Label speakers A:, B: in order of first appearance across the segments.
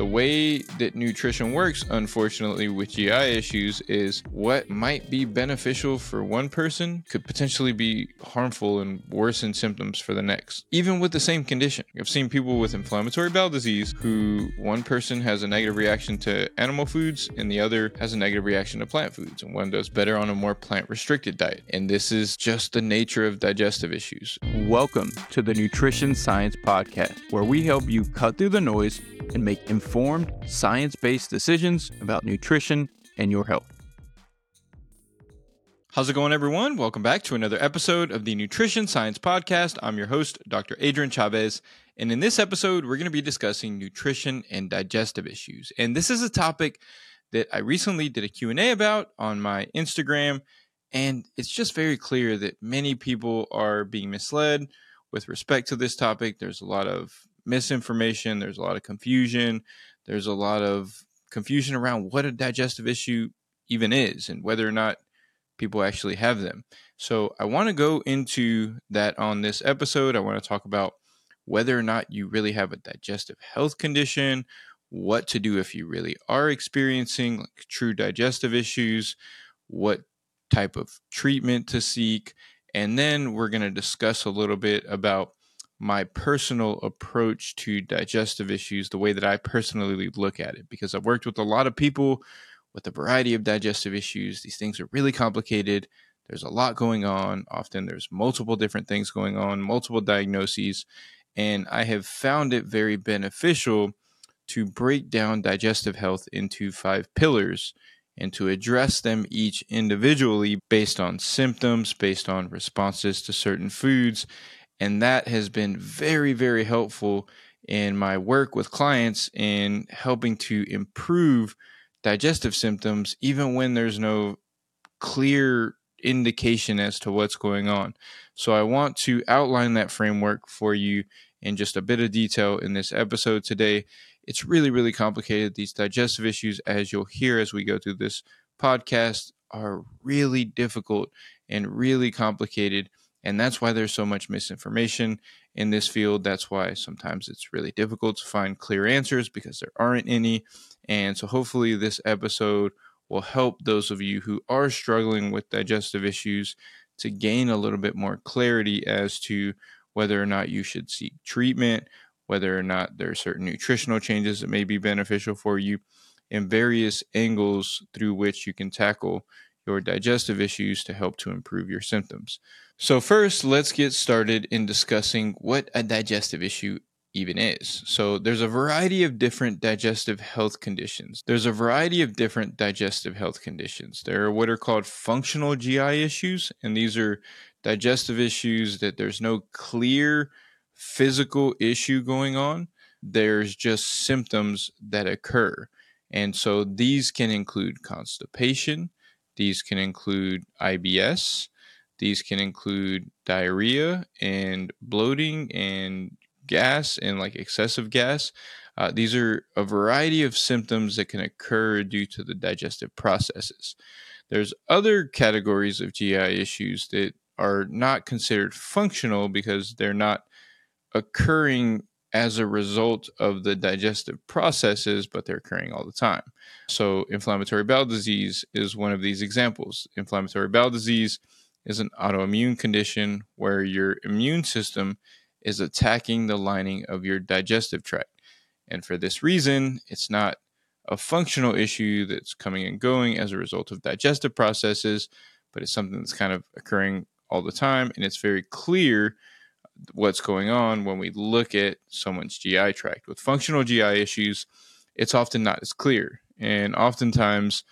A: The way that nutrition works, unfortunately, with GI issues is what might be beneficial for one person could potentially be harmful and worsen symptoms for the next, even with the same condition. I've seen people with inflammatory bowel disease who one person has a negative reaction to animal foods and the other has a negative reaction to plant foods, and one does better on a more plant restricted diet. And this is just the nature of digestive issues.
B: Welcome to the Nutrition Science Podcast, where we help you cut through the noise and make informed, science based decisions about nutrition and your health.
A: How's it going, everyone? Welcome back to another episode of the Nutrition Science Podcast. I'm your host, Dr. Adrian Chavez. And in this episode, we're going to be discussing nutrition and digestive issues. And this is a topic that I recently did a Q&A about on my Instagram. And it's just very clear that many people are being misled with respect to this topic. There's a lot of misinformation, there's a lot of confusion, there's a lot of confusion around what a digestive issue even is and whether or not people actually have them. So, I want to go into that on this episode. I want to talk about whether or not you really have a digestive health condition, what to do if you really are experiencing like true digestive issues, what type of treatment to seek, and then we're going to discuss a little bit about my personal approach to digestive issues, the way that I personally look at it, because I've worked with a lot of people with a variety of digestive issues. These things are really complicated. There's a lot going on. Often there's multiple different things going on, multiple diagnoses. And I have found it very beneficial to break down digestive health into five pillars and to address them each individually based on symptoms, based on responses to certain foods, and that has been very, very helpful in my work with clients in helping to improve digestive symptoms, even when there's no clear indication as to what's going on. So, I want to outline that framework for you in just a bit of detail in this episode today. It's really, really complicated. These digestive issues, as you'll hear as we go through this podcast, are really difficult and really complicated. And that's why there's so much misinformation in this field. That's why sometimes it's really difficult to find clear answers because there aren't any. And so hopefully this episode will help those of you who are struggling with digestive issues to gain a little bit more clarity as to whether or not you should seek treatment, whether or not there are certain nutritional changes that may be beneficial for you, and various angles through which you can tackle your digestive issues to help to improve your symptoms. So, first, let's get started in discussing what a digestive issue even is. So, there's a variety of different digestive health conditions. There's a variety of different digestive health conditions. There are what are called functional GI issues, and these are digestive issues that there's no clear physical issue going on. There's just symptoms that occur. And so these can include constipation, these can include IBS, these can include diarrhea and bloating and gas and like excessive gas. Uh, these are a variety of symptoms that can occur due to the digestive processes. There's other categories of GI issues that are not considered functional because they're not occurring as a result of the digestive processes, but they're occurring all the time. So, inflammatory bowel disease is one of these examples. Inflammatory bowel disease is an autoimmune condition where your immune system is attacking the lining of your digestive tract. And for this reason, it's not a functional issue that's coming and going as a result of digestive processes, but it's something that's kind of occurring all the time. And it's very clear what's going on when we look at someone's GI tract. With functional GI issues, it's often not as clear. And oftentimes,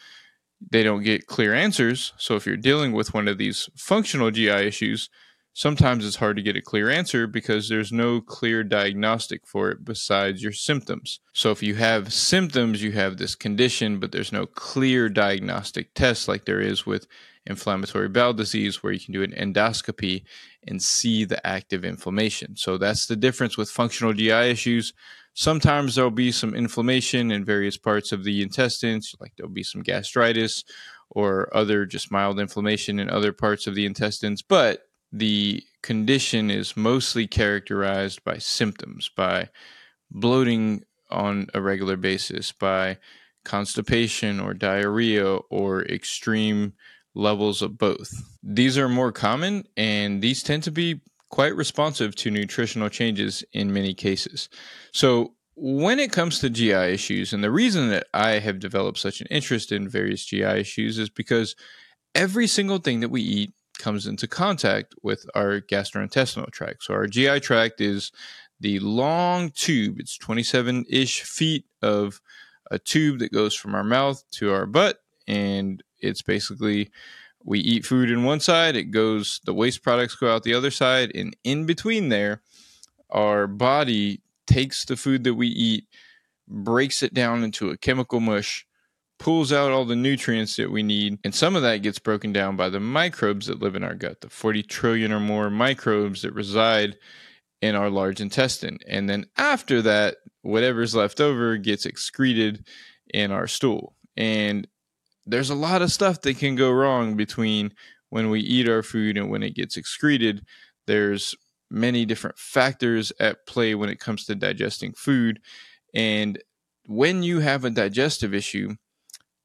A: they don't get clear answers. So if you're dealing with one of these functional GI issues, sometimes it's hard to get a clear answer because there's no clear diagnostic for it besides your symptoms. So if you have symptoms, you have this condition, but there's no clear diagnostic test like there is with inflammatory bowel disease where you can do an endoscopy and see the active inflammation. So that's the difference with functional GI issues Sometimes there'll be some inflammation in various parts of the intestines, like there'll be some gastritis or other just mild inflammation in other parts of the intestines, but the condition is mostly characterized by symptoms, by bloating on a regular basis by constipation or diarrhea or extreme levels of both. These are more common and these tend to be quite responsive to nutritional changes in many cases. So, when it comes to GI issues, and the reason that I have developed such an interest in various GI issues is because every single thing that we eat comes into contact with our gastrointestinal tract. So, our GI tract is the long tube, it's 27 ish feet of a tube that goes from our mouth to our butt. And it's basically we eat food in one side, it goes, the waste products go out the other side. And in between there, our body takes the food that we eat, breaks it down into a chemical mush, pulls out all the nutrients that we need. And some of that gets broken down by the microbes that live in our gut, the 40 trillion or more microbes that reside in our large intestine. And then after that, whatever's left over gets excreted in our stool. And there's a lot of stuff that can go wrong between when we eat our food and when it gets excreted. There's many different factors at play when it comes to digesting food. And when you have a digestive issue,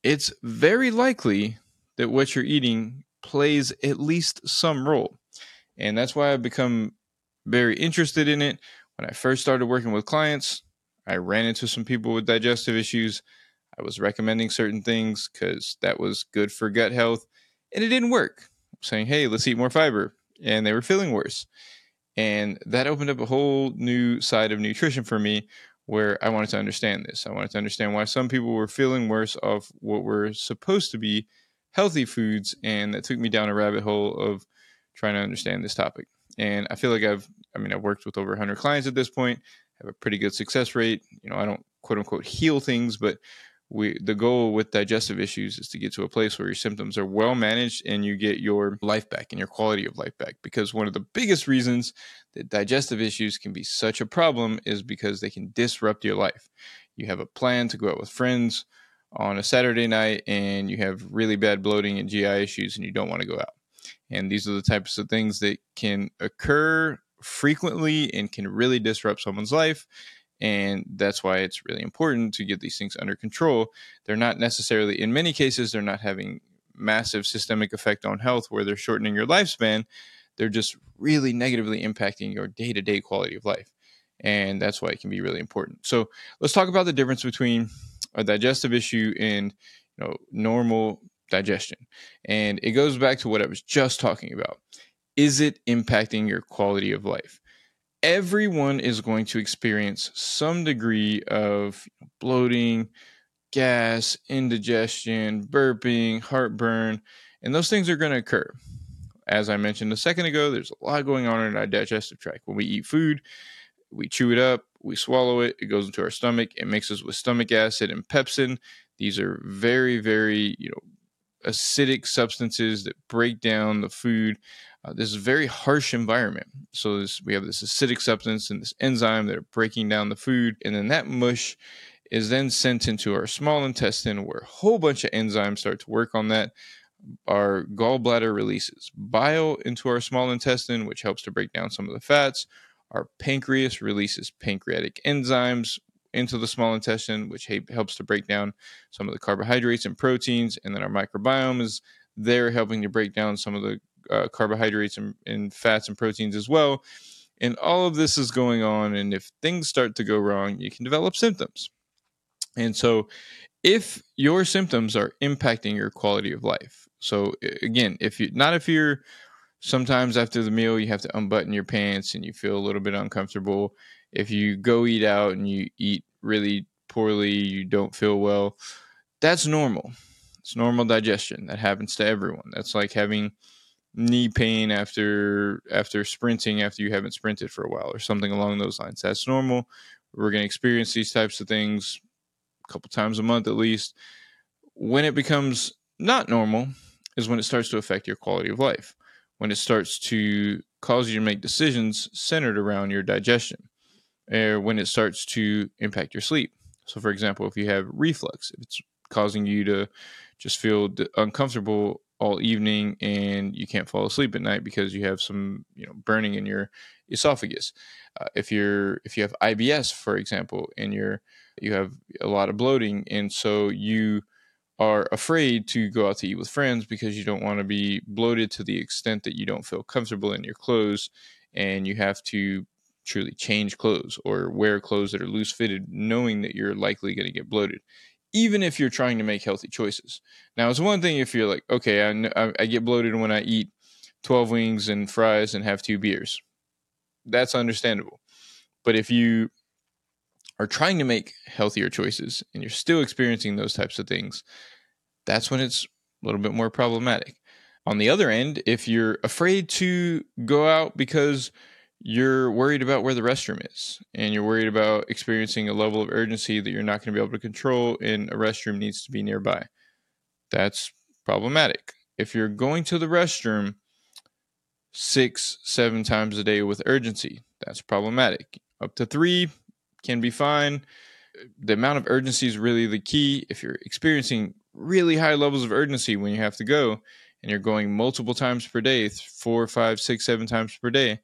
A: it's very likely that what you're eating plays at least some role. And that's why I've become very interested in it. When I first started working with clients, I ran into some people with digestive issues. I was recommending certain things because that was good for gut health, and it didn't work. saying, hey, let's eat more fiber. And they were feeling worse. And that opened up a whole new side of nutrition for me where I wanted to understand this. I wanted to understand why some people were feeling worse off what were supposed to be healthy foods. And that took me down a rabbit hole of trying to understand this topic. And I feel like I've, I mean, I've worked with over 100 clients at this point, have a pretty good success rate. You know, I don't quote unquote heal things, but we the goal with digestive issues is to get to a place where your symptoms are well managed and you get your life back and your quality of life back. Because one of the biggest reasons that digestive issues can be such a problem is because they can disrupt your life. You have a plan to go out with friends on a saturday night and you have really bad bloating and gi issues and you don't want to go out. And these are the types of things that can occur frequently and can really disrupt someone's life and that's why it's really important to get these things under control. They're not necessarily in many cases they're not having massive systemic effect on health where they're shortening your lifespan. They're just really negatively impacting your day-to-day quality of life and that's why it can be really important. So let's talk about the difference between a digestive issue and you know normal digestion. And it goes back to what i was just talking about. Is it impacting your quality of life everyone is going to experience some degree of bloating, gas, indigestion, burping, heartburn, and those things are going to occur. As I mentioned a second ago, there's a lot going on in our digestive tract. When we eat food, we chew it up, we swallow it, it goes into our stomach, it mixes with stomach acid and pepsin. These are very, very, you know, acidic substances that break down the food uh, this is a very harsh environment. So this, we have this acidic substance and this enzyme that are breaking down the food, and then that mush is then sent into our small intestine, where a whole bunch of enzymes start to work on that. Our gallbladder releases bile into our small intestine, which helps to break down some of the fats. Our pancreas releases pancreatic enzymes into the small intestine, which helps to break down some of the carbohydrates and proteins. And then our microbiome is there helping to break down some of the uh, carbohydrates and, and fats and proteins as well. And all of this is going on. And if things start to go wrong, you can develop symptoms. And so, if your symptoms are impacting your quality of life, so again, if you not if you're sometimes after the meal you have to unbutton your pants and you feel a little bit uncomfortable. If you go eat out and you eat really poorly, you don't feel well, that's normal. It's normal digestion. That happens to everyone. That's like having knee pain after after sprinting after you haven't sprinted for a while or something along those lines. That's normal. We're going to experience these types of things a couple times a month at least. When it becomes not normal is when it starts to affect your quality of life. When it starts to cause you to make decisions centered around your digestion, or when it starts to impact your sleep. So, for example, if you have reflux, if it's causing you to just feel uncomfortable all evening and you can't fall asleep at night because you have some you know burning in your esophagus uh, if you're if you have IBS for example and you're you have a lot of bloating and so you are afraid to go out to eat with friends because you don't want to be bloated to the extent that you don't feel comfortable in your clothes and you have to truly change clothes or wear clothes that are loose fitted knowing that you're likely going to get bloated even if you're trying to make healthy choices. Now it's one thing if you're like okay I, I get bloated when i eat 12 wings and fries and have two beers. That's understandable. But if you are trying to make healthier choices and you're still experiencing those types of things that's when it's a little bit more problematic. On the other end if you're afraid to go out because you're worried about where the restroom is and you're worried about experiencing a level of urgency that you're not going to be able to control and a restroom needs to be nearby. That's problematic. If you're going to the restroom six, seven times a day with urgency, that's problematic. Up to three can be fine. The amount of urgency is really the key. If you're experiencing really high levels of urgency when you have to go and you're going multiple times per day, four, five, six, seven times per day,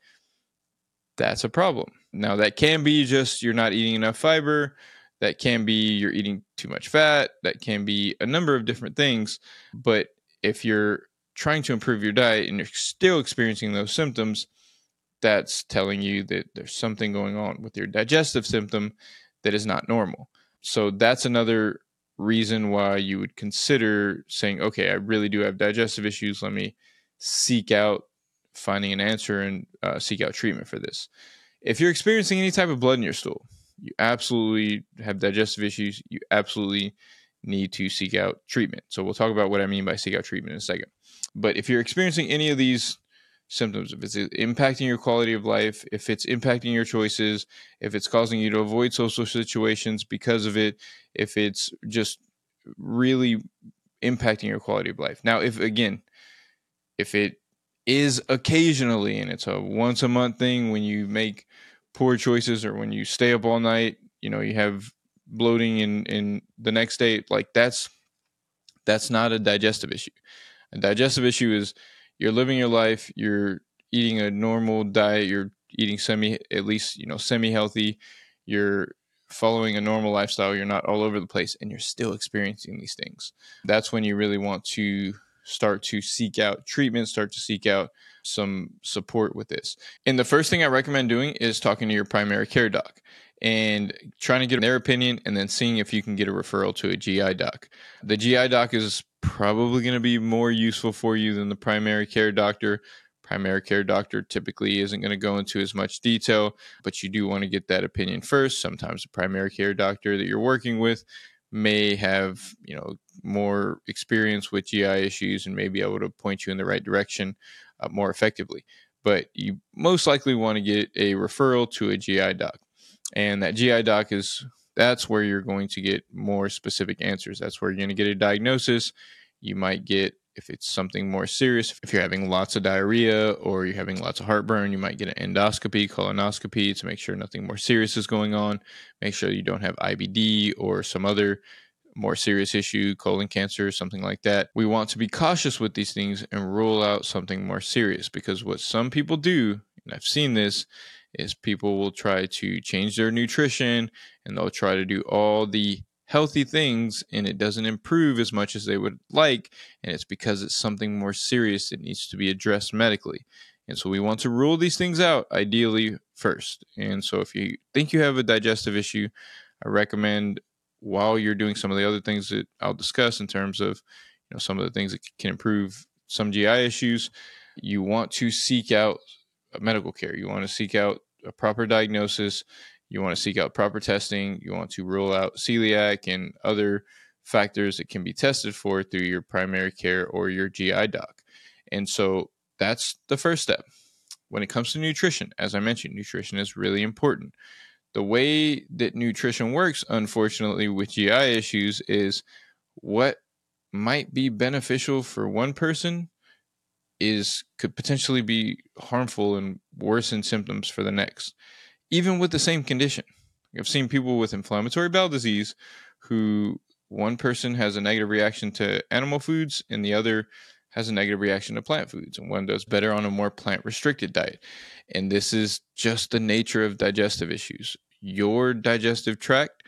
A: that's a problem. Now, that can be just you're not eating enough fiber. That can be you're eating too much fat. That can be a number of different things. But if you're trying to improve your diet and you're still experiencing those symptoms, that's telling you that there's something going on with your digestive symptom that is not normal. So that's another reason why you would consider saying, okay, I really do have digestive issues. Let me seek out finding an answer and uh, seek out treatment for this. If you're experiencing any type of blood in your stool, you absolutely have digestive issues. You absolutely need to seek out treatment. So we'll talk about what I mean by seek out treatment in a second. But if you're experiencing any of these symptoms, if it's impacting your quality of life, if it's impacting your choices, if it's causing you to avoid social situations because of it, if it's just really impacting your quality of life. Now, if again, if it is occasionally, and it's a once a month thing when you make poor choices or when you stay up all night, you know, you have bloating in, in the next day, like that's that's not a digestive issue. A digestive issue is you're living your life, you're eating a normal diet, you're eating semi at least, you know, semi healthy, you're following a normal lifestyle, you're not all over the place and you're still experiencing these things. That's when you really want to start to seek out treatment, start to seek out some support with this. And the first thing I recommend doing is talking to your primary care doc and trying to get their opinion and then seeing if you can get a referral to a GI doc. The GI doc is probably going to be more useful for you than the primary care doctor. Primary care doctor typically isn't going to go into as much detail, but you do want to get that opinion first. Sometimes the primary care doctor that you're working with may have you know more experience with GI issues and may be able to point you in the right direction uh, more effectively. But you most likely want to get a referral to a GI doc, and that GI doc is that's where you're going to get more specific answers. That's where you're going to get a diagnosis. You might get if it's something more serious, if you're having lots of diarrhea or you're having lots of heartburn, you might get an endoscopy, colonoscopy to make sure nothing more serious is going on. Make sure you don't have IBD or some other more serious issue, colon cancer, something like that. We want to be cautious with these things and rule out something more serious because what some people do, and I've seen this, is people will try to change their nutrition and they'll try to do all the healthy things and it doesn't improve as much as they would like. And it's because it's something more serious that needs to be addressed medically. And so we want to rule these things out ideally first. And so if you think you have a digestive issue, I recommend while you're doing some of the other things that I'll discuss in terms of you know some of the things that can improve some GI issues, you want to seek out medical care. You want to seek out a proper diagnosis you want to seek out proper testing. You want to rule out celiac and other factors that can be tested for through your primary care or your GI doc. And so that's the first step. When it comes to nutrition, as I mentioned, nutrition is really important. The way that nutrition works, unfortunately, with GI issues is what might be beneficial for one person is could potentially be harmful and worsen symptoms for the next even with the same condition. I've seen people with inflammatory bowel disease who one person has a negative reaction to animal foods and the other has a negative reaction to plant foods, and one does better on a more plant restricted diet. And this is just the nature of digestive issues. Your digestive tract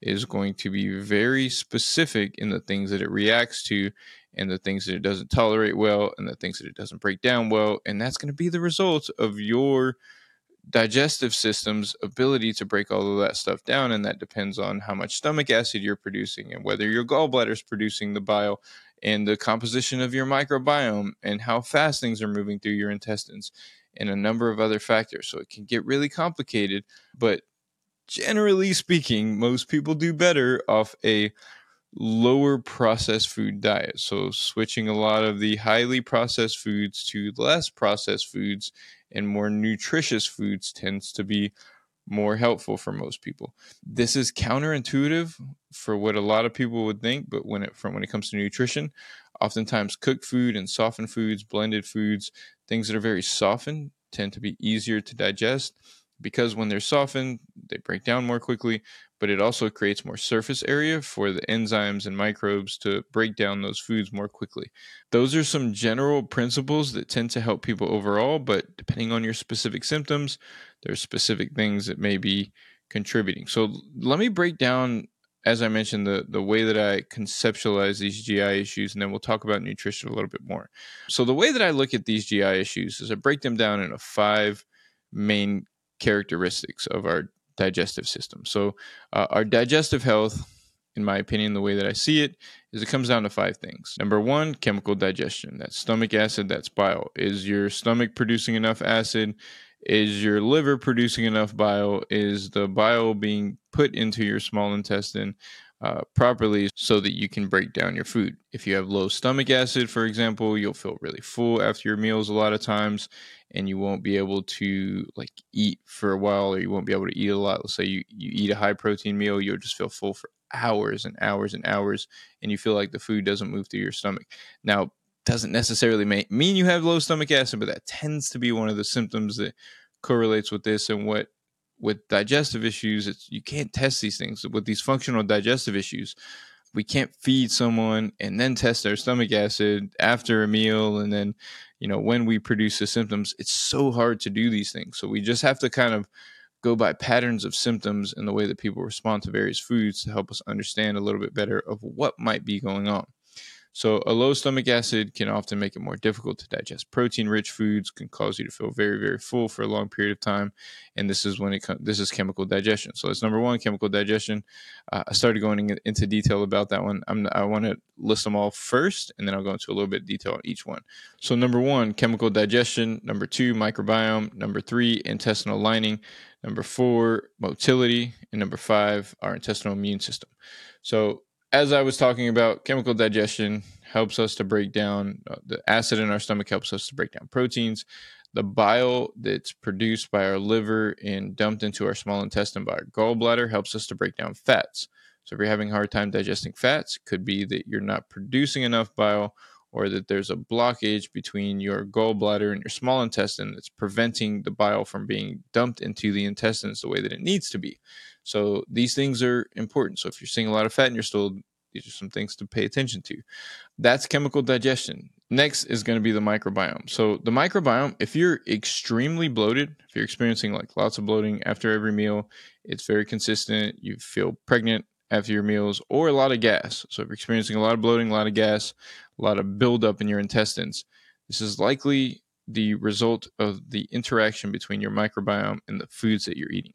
A: is going to be very specific in the things that it reacts to and the things that it doesn't tolerate well and the things that it doesn't break down well. And that's going to be the result of your digestive system's ability to break all of that stuff down. And that depends on how much stomach acid you're producing and whether your gallbladder is producing the bile and the composition of your microbiome and how fast things are moving through your intestines and a number of other factors. So it can get really complicated, but generally speaking, most people do better off a lower processed food diet. So, switching a lot of the highly processed foods to less processed foods and more nutritious foods tends to be more helpful for most people. This is counterintuitive for what a lot of people would think, but when it from when it comes to nutrition, oftentimes cooked food and softened foods, blended foods, things that are very softened tend to be easier to digest because when they're softened, they break down more quickly, but it also creates more surface area for the enzymes and microbes to break down those foods more quickly. Those are some general principles that tend to help people overall, but depending on your specific symptoms, there's specific things that may be contributing. So let me break down as I mentioned, the the way that I conceptualize these GI issues, and then we'll talk about nutrition a little bit more. So the way that I look at these GI issues is I break them down into five main characteristics of our digestive system. So, uh, our digestive health, in my opinion, the way that I see it, is it comes down to five things. Number one, chemical digestion. That's stomach acid, that's bile. Is your stomach producing enough acid? Is your liver producing enough bile? Is the bile being put into your small intestine? Uh, properly so that you can break down your food. If you have low stomach acid, for example, you'll feel really full after your meals a lot of times, and you won't be able to like eat for a while, or you won't be able to eat a lot. Let's say you, you eat a high protein meal, you'll just feel full for hours and hours and hours, and you feel like the food doesn't move through your stomach. Now, doesn't necessarily mean you have low stomach acid, but that tends to be one of the symptoms that correlates with this and what with digestive issues, it's you can't test these things. With these functional digestive issues, we can't feed someone and then test their stomach acid after a meal and then you know when we produce the symptoms. It's so hard to do these things. So we just have to kind of go by patterns of symptoms and the way that people respond to various foods to help us understand a little bit better of what might be going on so, a low stomach acid can often make it more difficult to digest. Protein rich foods can cause you to feel very, very full for a long period of time. And this is when it comes, this is chemical digestion. So, that's number one, chemical digestion. Uh, I started going into detail about that one. I'm, I want to list them all first, and then I'll go into a little bit of detail on each one. So, number one, chemical digestion. Number two, microbiome. Number three, intestinal lining. Number four, motility. And number five, our intestinal immune system. So, as I was talking about, chemical digestion helps us to break down uh, the acid in our stomach, helps us to break down proteins. The bile that's produced by our liver and dumped into our small intestine by our gallbladder helps us to break down fats. So, if you're having a hard time digesting fats, could be that you're not producing enough bile or that there's a blockage between your gallbladder and your small intestine that's preventing the bile from being dumped into the intestines the way that it needs to be. So these things are important. So if you're seeing a lot of fat in your stool, these are some things to pay attention to. That's chemical digestion. Next is going to be the microbiome. So the microbiome, if you're extremely bloated, if you're experiencing like lots of bloating after every meal, it's very consistent. You feel pregnant after your meals, or a lot of gas. So if you're experiencing a lot of bloating, a lot of gas, a lot of buildup in your intestines, this is likely the result of the interaction between your microbiome and the foods that you're eating.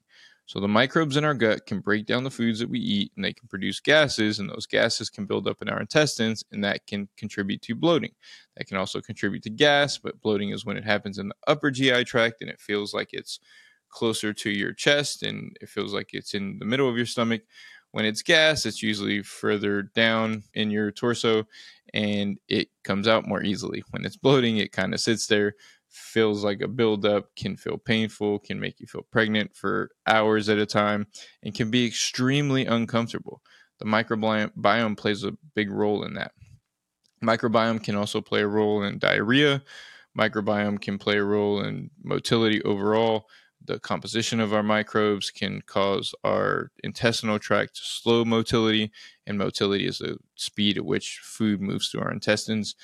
A: So the microbes in our gut can break down the foods that we eat and they can produce gases, and those gases can build up in our intestines, and that can contribute to bloating. That can also contribute to gas, but bloating is when it happens in the upper GI tract and it feels like it's closer to your chest and it feels like it's in the middle of your stomach. When it's gas, it's usually further down in your torso and it comes out more easily. When it's bloating, it kind of sits there feels like a buildup, can feel painful, can make you feel pregnant for hours at a time, and can be extremely uncomfortable. The microbiome plays a big role in that. Microbiome can also play a role in diarrhea. Microbiome can play a role in motility overall. The composition of our microbes can cause our intestinal tract to slow motility, and motility is the speed at which food moves through our intestines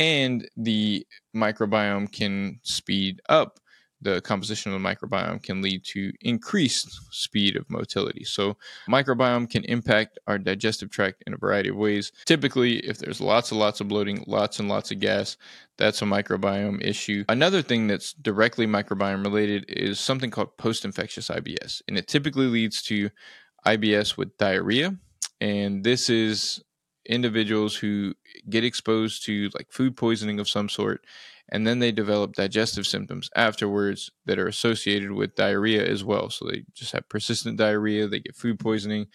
A: and the microbiome can speed up the composition of the microbiome can lead to increased speed of motility. So, microbiome can impact our digestive tract in a variety of ways. Typically, if there's lots and lots of bloating, lots and lots of gas, that's a microbiome issue. Another thing that's directly microbiome related is something called post infectious IBS, and it typically leads to IBS with diarrhea. And this is individuals who get exposed to like food poisoning of some sort and then they develop digestive symptoms afterwards that are associated with diarrhea as well. So they just have persistent diarrhea they get food poisoning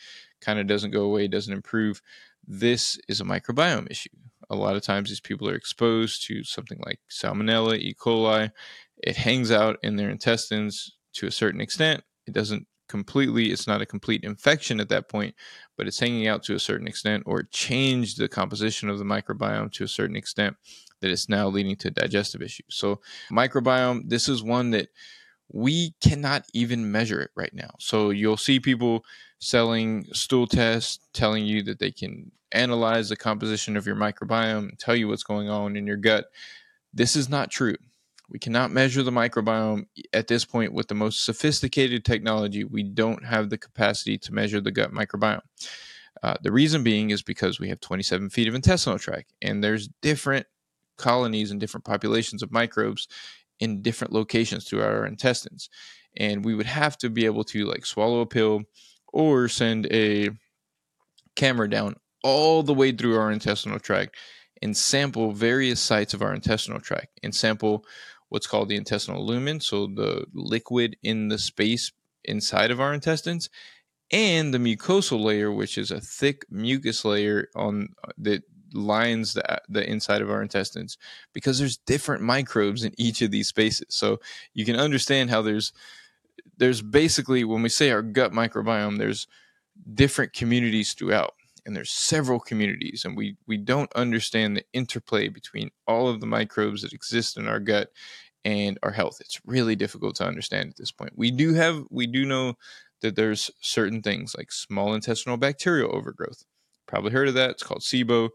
A: kind of doesn't go away doesn't improve. This is a microbiome issue. A lot of times these people are exposed to something like salmonella e. coli. It hangs out in their intestines to a certain extent. It doesn't completely it's not a complete infection at that point but it's hanging out to a certain extent or changed the composition of the microbiome to a certain extent that it's now leading to digestive issues. So, microbiome, this is one that we cannot even measure it right now. So, you'll see people selling stool tests telling you that they can analyze the composition of your microbiome tell you what's going on in your gut. This is not true. We cannot measure the microbiome at this point with the most sophisticated technology. We don't have the capacity to measure the gut microbiome. Uh, the reason being is because we have 27 feet of intestinal tract, and there's different colonies and different populations of microbes in different locations throughout our intestines. And we would have to be able to like swallow a pill or send a camera down all the way through our intestinal tract and sample various sites of our intestinal tract and sample what's called the intestinal lumen, so the liquid in the space inside of our intestines, and the mucosal layer, which is a thick mucus layer on uh, that lines the, the inside of our intestines because there's different microbes in each of these spaces. So you can understand how there's there's basically when we say our gut microbiome, there's different communities throughout and there's several communities and we we don't understand the interplay between all of the microbes that exist in our gut and our health. It's really difficult to understand at this point. We do have we do know that there's certain things like small intestinal bacterial overgrowth. Probably heard of that. It's called sibo.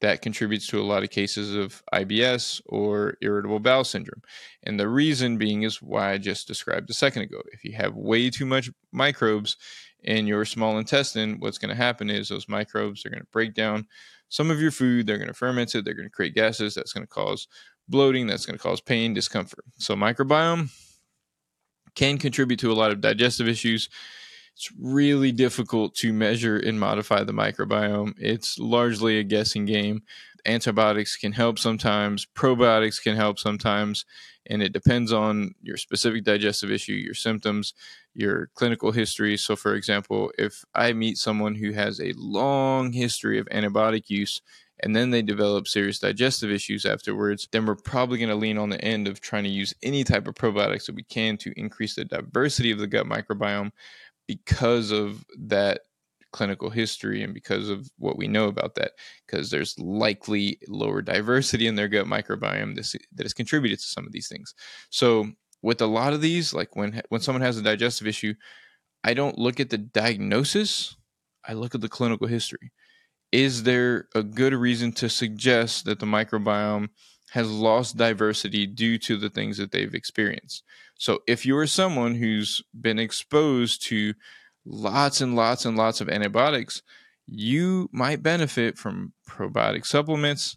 A: That contributes to a lot of cases of IBS or irritable bowel syndrome. And the reason being is why I just described a second ago. If you have way too much microbes in your small intestine, what's going to happen is those microbes are going to break down some of your food, they're going to ferment it, they're going to create gases, that's going to cause bloating, that's going to cause pain, discomfort. So, microbiome can contribute to a lot of digestive issues it's really difficult to measure and modify the microbiome. It's largely a guessing game. Antibiotics can help sometimes, probiotics can help sometimes, and it depends on your specific digestive issue, your symptoms, your clinical history. So, for example, if I meet someone who has a long history of antibiotic use and then they develop serious digestive issues afterwards, then we're probably going to lean on the end of trying to use any type of probiotics that we can to increase the diversity of the gut microbiome because of that clinical history and because of what we know about that because there's likely lower diversity in their gut microbiome that has contributed to some of these things. So with a lot of these like when when someone has a digestive issue i don't look at the diagnosis i look at the clinical history is there a good reason to suggest that the microbiome has lost diversity due to the things that they've experienced. So if you're someone who's been exposed to lots and lots and lots of antibiotics, you might benefit from probiotic supplements.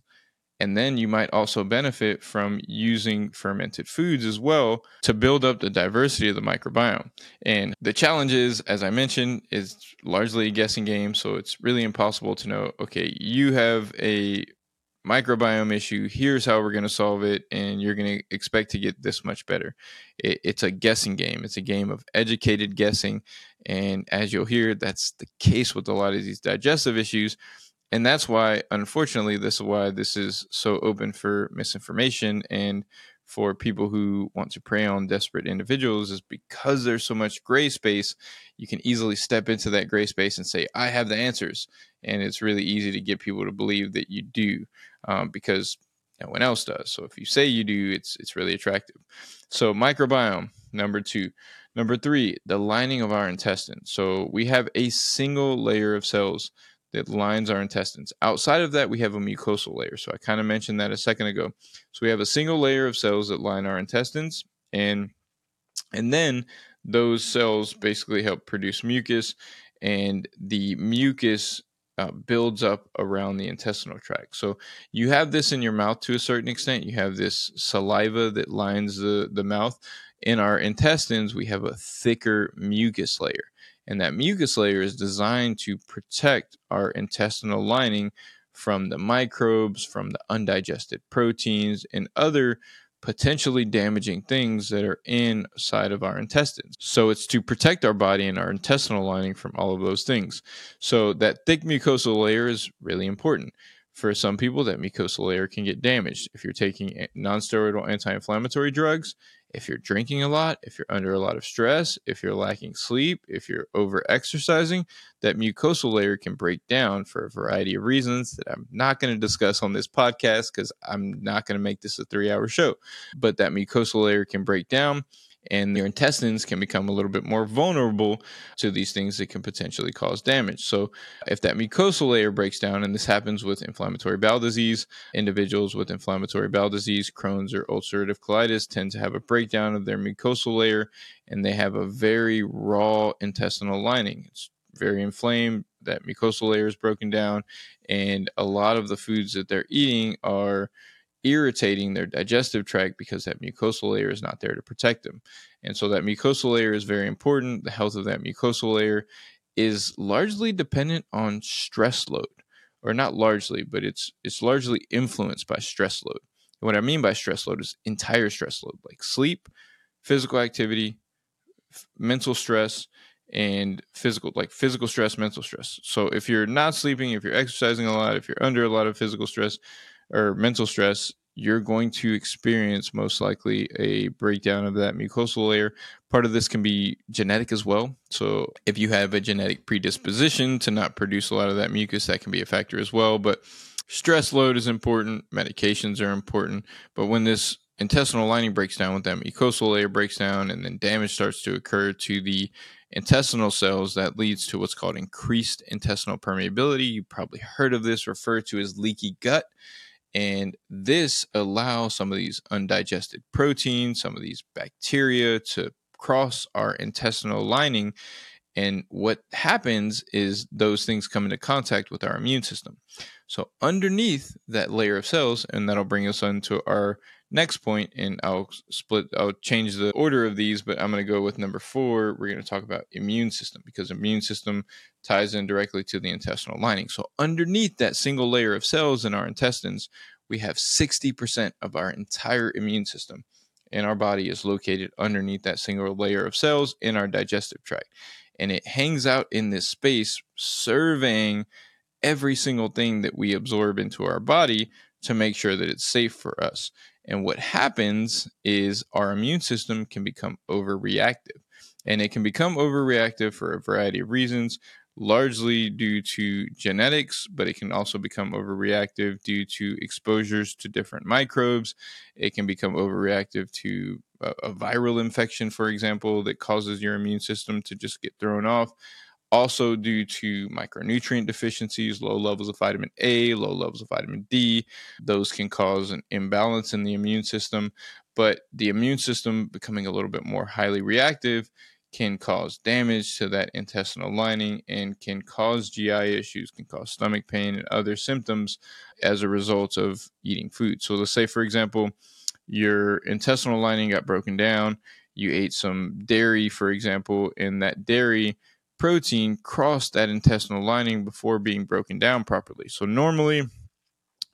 A: And then you might also benefit from using fermented foods as well to build up the diversity of the microbiome. And the challenge is, as I mentioned, is largely a guessing game. So it's really impossible to know, okay, you have a microbiome issue. Here's how we're going to solve it, and you're going to expect to get this much better. It, it's a guessing game. It's a game of educated guessing, and as you'll hear, that's the case with a lot of these digestive issues. And that's why, unfortunately, this is why this is so open for misinformation and for people who want to prey on desperate individuals is because there's so much gray space you can easily step into that gray space and say i have the answers. And it's really easy to get people to believe that you do um, because no one else does. So if you say you do it's it's really attractive. So microbiome number two. Number three the lining of our intestines. So we have a single layer of cells that lines our intestines. Outside of that, we have a mucosal layer. So I kind of mentioned that a second ago. So we have a single layer of cells that line our intestines, and and then those cells basically help produce mucus, and the mucus uh, builds up around the intestinal tract. So you have this in your mouth to a certain extent. You have this saliva that lines the, the mouth. In our intestines, we have a thicker mucus layer. And that mucus layer is designed to protect our intestinal lining from the microbes, from the undigested proteins, and other potentially damaging things that are inside of our intestines. So it's to protect our body and our intestinal lining from all of those things. So that thick mucosal layer is really important. For some people, that mucosal layer can get damaged. If you're taking nonsteroidal anti inflammatory drugs, if you're drinking a lot, if you're under a lot of stress, if you're lacking sleep, if you're over exercising, that mucosal layer can break down for a variety of reasons that I'm not going to discuss on this podcast because I'm not going to make this a three hour show. But that mucosal layer can break down and your intestines can become a little bit more vulnerable to these things that can potentially cause damage. So, if that mucosal layer breaks down, and this happens with inflammatory bowel disease, individuals with inflammatory bowel disease, Crohn's or ulcerative colitis tend to have a breakdown of their mucosal layer and they have a very raw intestinal lining. It's very inflamed. That mucosal layer is broken down, and a lot of the foods that they're eating are irritating their digestive tract because that mucosal layer is not there to protect them. And so that mucosal layer is very important. The health of that mucosal layer is largely dependent on stress load, or not largely, but it's it's largely influenced by stress load. And what I mean by stress load is entire stress load, like sleep, physical activity, f- mental stress, and physical like physical stress mental stress so if you're not sleeping if you're exercising a lot if you're under a lot of physical stress or mental stress, you're going to experience most likely a breakdown of that mucosal layer. Part of this can be genetic as well. So, if you have a genetic predisposition to not produce a lot of that mucus, that can be a factor as well. But stress load is important, medications are important. But when this intestinal lining breaks down, with that mucosal layer breaks down, and then damage starts to occur to the intestinal cells, that leads to what's called increased intestinal permeability. You probably heard of this referred to as leaky gut. And this allows some of these undigested proteins, some of these bacteria to cross our intestinal lining. And what happens is those things come into contact with our immune system. So, underneath that layer of cells, and that'll bring us onto our next point, and I'll split, I'll change the order of these, but I'm going to go with number four. We're going to talk about immune system because immune system ties in directly to the intestinal lining. So, underneath that single layer of cells in our intestines, we have 60% of our entire immune system in our body is located underneath that single layer of cells in our digestive tract. And it hangs out in this space, surveying every single thing that we absorb into our body to make sure that it's safe for us. And what happens is our immune system can become overreactive. And it can become overreactive for a variety of reasons, largely due to genetics, but it can also become overreactive due to exposures to different microbes. It can become overreactive to a, viral infection, for example, that causes your immune system to just get thrown off also due to micronutrient deficiencies, low levels of vitamin A, low levels of vitamin D. Those can cause an imbalance in the immune system, but the immune system becoming a little bit more highly reactive can cause damage to that intestinal lining and can cause GI issues, can cause stomach pain and other symptoms as a result of eating food. So let's say, for example, your intestinal lining got broken down, you ate some dairy, for example, and that dairy protein cross that intestinal lining before being broken down properly. So, normally,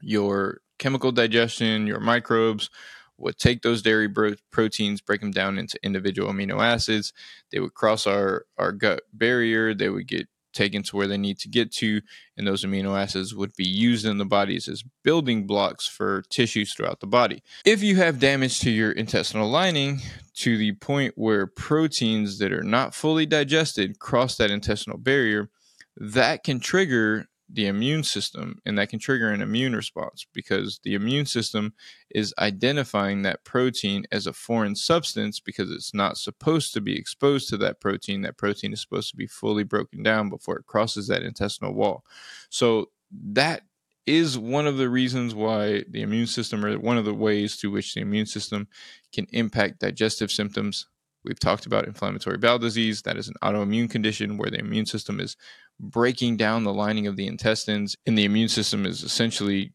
A: your chemical digestion, your microbes would take those dairy bro- proteins, break them down into individual amino acids. They would cross our, our gut barrier. They would get taken to where they need to get to, and those amino acids would be used in the bodies as building blocks for tissues throughout the body. If you have damage to your intestinal lining to the point where proteins that are not fully digested cross that intestinal barrier, that can trigger the immune system and that can trigger an immune response because the immune system is identifying that protein as a foreign substance because it's not supposed to be exposed to that protein. That protein is supposed to be fully broken down before it crosses that intestinal wall. So that is one of the reasons why the immune system, or one of the ways to which the immune system can impact digestive symptoms. We've talked about inflammatory bowel disease. That is an autoimmune condition where the immune system is breaking down the lining of the intestines, and the immune system is essentially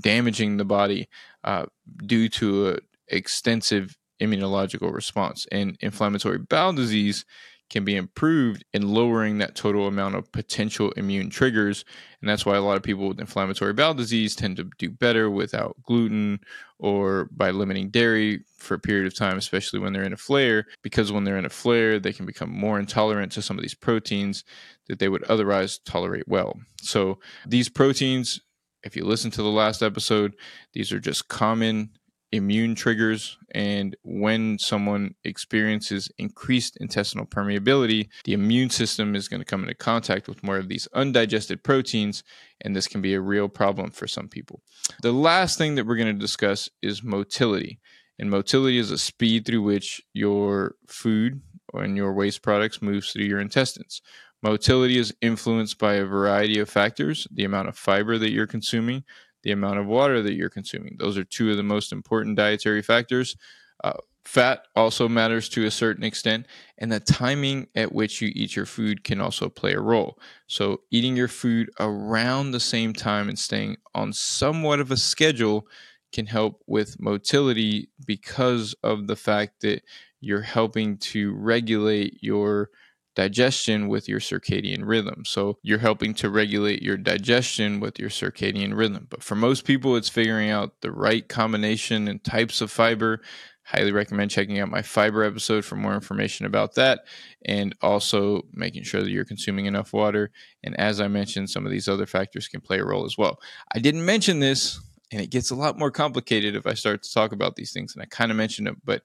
A: damaging the body uh, due to an extensive immunological response. And inflammatory bowel disease can be improved in lowering that total amount of potential immune triggers. And that's why a lot of people with inflammatory bowel disease tend to do better without gluten or by limiting dairy for a period of time, especially when they're in a flare, because when they're in a flare, they can become more intolerant to some of these proteins that they would otherwise tolerate well. So these proteins, if you listen to the last episode, these are just common immune triggers. And when someone experiences increased intestinal permeability, the immune system is going to come into contact with more of these undigested proteins, and this can be a real problem for some people. The last thing that we're going to discuss is motility. And motility is a speed through which your food and your waste products moves through your intestines. Motility is influenced by a variety of factors the amount of fiber that you're consuming, the amount of water that you're consuming. Those are two of the most important dietary factors. Uh, fat also matters to a certain extent, and the timing at which you eat your food can also play a role. So, eating your food around the same time and staying on somewhat of a schedule can help with motility because of the fact that you're helping to regulate your digestion with your circadian rhythm. So you're helping to regulate your digestion with your circadian rhythm. But for most people, it's figuring out the right combination and types of fiber. Highly recommend checking out my fiber episode for more information about that and also making sure that you're consuming enough water. And as I mentioned, some of these other factors can play a role as well. I didn't mention this, and it gets a lot more complicated if I start to talk about these things. And I kind of mentioned it, but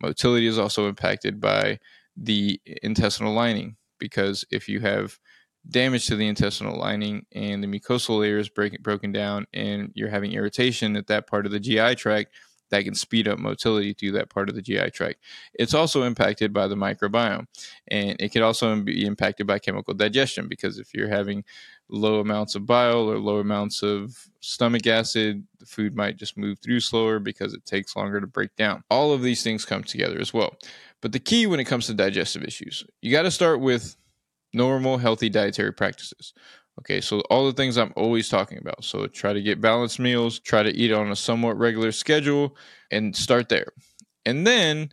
A: motility is also impacted by the intestinal lining because if you have damage to the intestinal lining and the mucosal layer is breaking, broken down and you're having irritation at that part of the GI tract, that can speed up motility through that part of the GI tract. It's also impacted by the microbiome, and it could also be impacted by chemical digestion because if you're having low amounts of bile or low amounts of stomach acid, the food might just move through slower because it takes longer to break down. All of these things come together as well. But the key when it comes to digestive issues, you got to start with normal, healthy dietary practices. Okay, so all the things I'm always talking about. So try to get balanced meals, try to eat on a somewhat regular schedule, and start there. And then,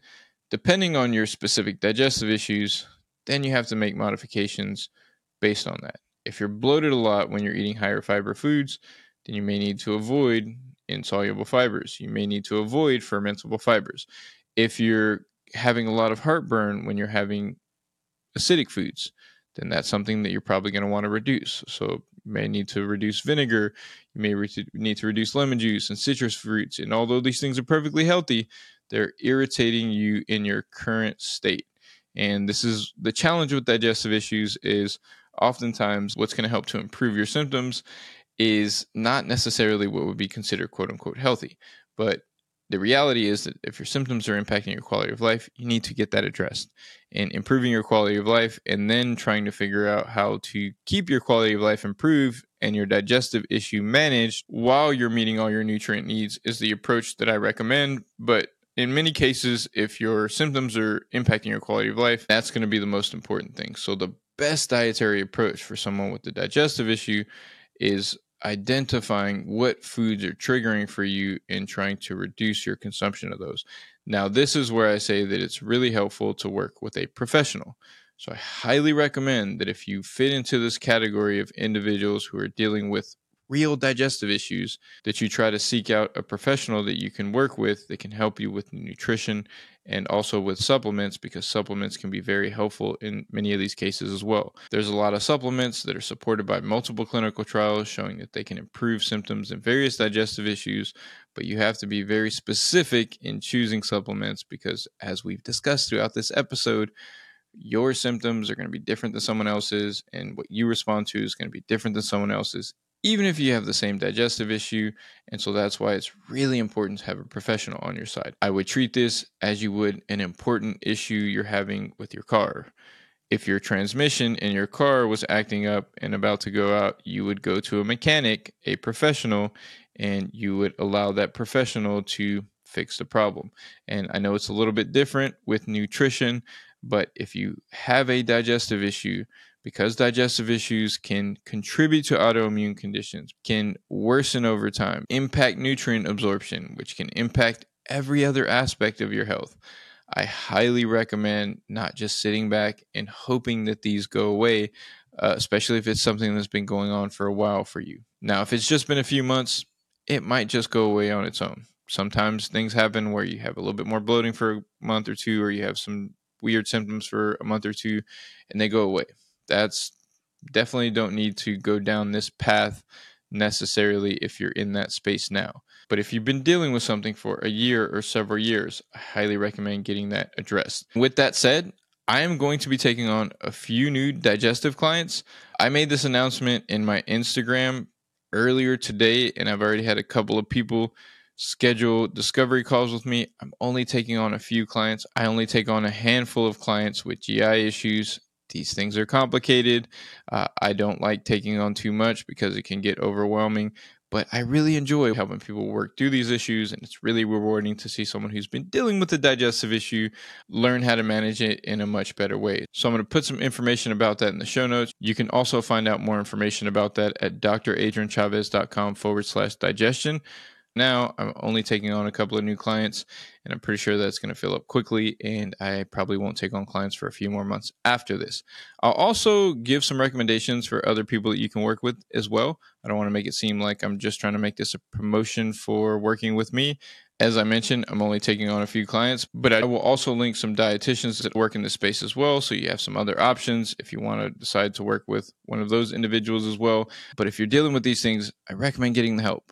A: depending on your specific digestive issues, then you have to make modifications based on that. If you're bloated a lot when you're eating higher fiber foods, then you may need to avoid insoluble fibers. You may need to avoid fermentable fibers. If you're having a lot of heartburn when you're having acidic foods, then that's something that you're probably going to want to reduce. So you may need to reduce vinegar, you may re- need to reduce lemon juice and citrus fruits. And although these things are perfectly healthy, they're irritating you in your current state. And this is the challenge with digestive issues is oftentimes what's going to help to improve your symptoms is not necessarily what would be considered quote unquote healthy, but the reality is that if your symptoms are impacting your quality of life, you need to get that addressed. And improving your quality of life and then trying to figure out how to keep your quality of life improved and your digestive issue managed while you're meeting all your nutrient needs is the approach that I recommend. But in many cases, if your symptoms are impacting your quality of life, that's going to be the most important thing. So, the best dietary approach for someone with the digestive issue is identifying what foods are triggering for you and trying to reduce your consumption of those. Now, this is where I say that it's really helpful to work with a professional. So, I highly recommend that if you fit into this category of individuals who are dealing with real digestive issues, that you try to seek out a professional that you can work with that can help you with nutrition and also with supplements because supplements can be very helpful in many of these cases as well. There's a lot of supplements that are supported by multiple clinical trials showing that they can improve symptoms and various digestive issues, but you have to be very specific in choosing supplements because, as we've discussed throughout this episode, your symptoms are going to be different than someone else's, and what you respond to is going to be different than someone else's, even if you have the same digestive issue. And so that's why it's really important to have a professional on your side. I would treat this as you would an important issue you're having with your car. If your transmission in your car was acting up and about to go out, you would go to a mechanic, a professional, and you would allow that professional to fix the problem. And I know it's a little bit different with nutrition, but if you have a digestive issue, because digestive issues can contribute to autoimmune conditions, can worsen over time, impact nutrient absorption, which can impact every other aspect of your health. I highly recommend not just sitting back and hoping that these go away, uh, especially if it's something that's been going on for a while for you. Now, if it's just been a few months, it might just go away on its own. Sometimes things happen where you have a little bit more bloating for a month or two, or you have some weird symptoms for a month or two, and they go away. That's definitely don't need to go down this path necessarily if you're in that space now. But if you've been dealing with something for a year or several years, I highly recommend getting that addressed. With that said, I am going to be taking on a few new digestive clients. I made this announcement in my Instagram earlier today, and I've already had a couple of people schedule discovery calls with me. I'm only taking on a few clients. I only take on a handful of clients with GI issues. These things are complicated. Uh, I don't like taking on too much because it can get overwhelming but I really enjoy helping people work through these issues. And it's really rewarding to see someone who's been dealing with a digestive issue learn how to manage it in a much better way. So I'm going to put some information about that in the show notes. You can also find out more information about that at dradrianchavez.com forward slash digestion now. I'm only taking on a couple of new clients, and I'm pretty sure that's going to fill up quickly. And I probably won't take on clients for a few more months after this. I'll also give some recommendations for other people that you can work with as well. I don't want to make it seem like I'm just trying to make this a promotion for working with me. As I mentioned, I'm only taking on a few clients, but I will also link some dietitians that work in this space as well. So you have some other options if you want to decide to work with one of those individuals as well. But if you're dealing with these things, I recommend getting the help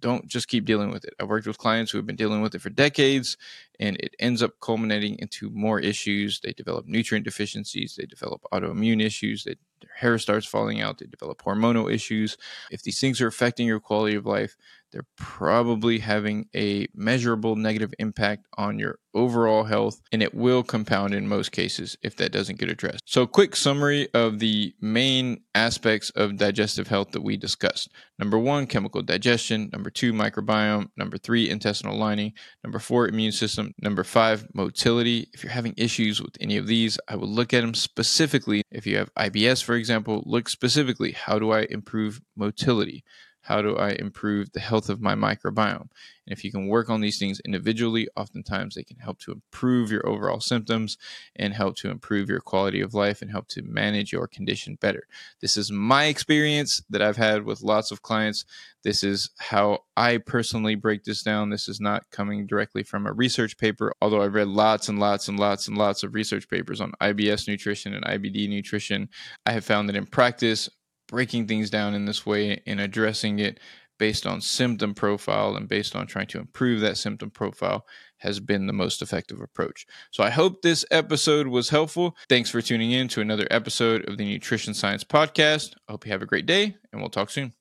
A: don't just keep dealing with it. I've worked with clients who have been dealing with it for decades and it ends up culminating into more issues. They develop nutrient deficiencies, they develop autoimmune issues, they, their hair starts falling out, they develop hormonal issues. If these things are affecting your quality of life, they're probably having a measurable negative impact on your overall health, and it will compound in most cases if that doesn't get addressed. So, quick summary of the main aspects of digestive health that we discussed. Number one, chemical digestion. Number two, microbiome. Number three, intestinal lining. Number four, immune system. Number five, motility. If you're having issues with any of these, I would look at them specifically. If you have IBS, for example, look specifically how do I improve motility? How do I improve the health of my microbiome? And if you can work on these things individually, oftentimes they can help to improve your overall symptoms and help to improve your quality of life and help to manage your condition better. This is my experience that I've had with lots of clients. This is how I personally break this down. This is not coming directly from a research paper, although I've read lots and lots and lots and lots of research papers on IBS nutrition and IBD nutrition. I have found that in practice, breaking things down in this way and addressing it based on symptom profile and based on trying to improve that symptom profile has been the most effective approach. So I hope this episode was helpful. Thanks for tuning in to another episode of the Nutrition Science Podcast. I hope you have a great day and we'll talk soon.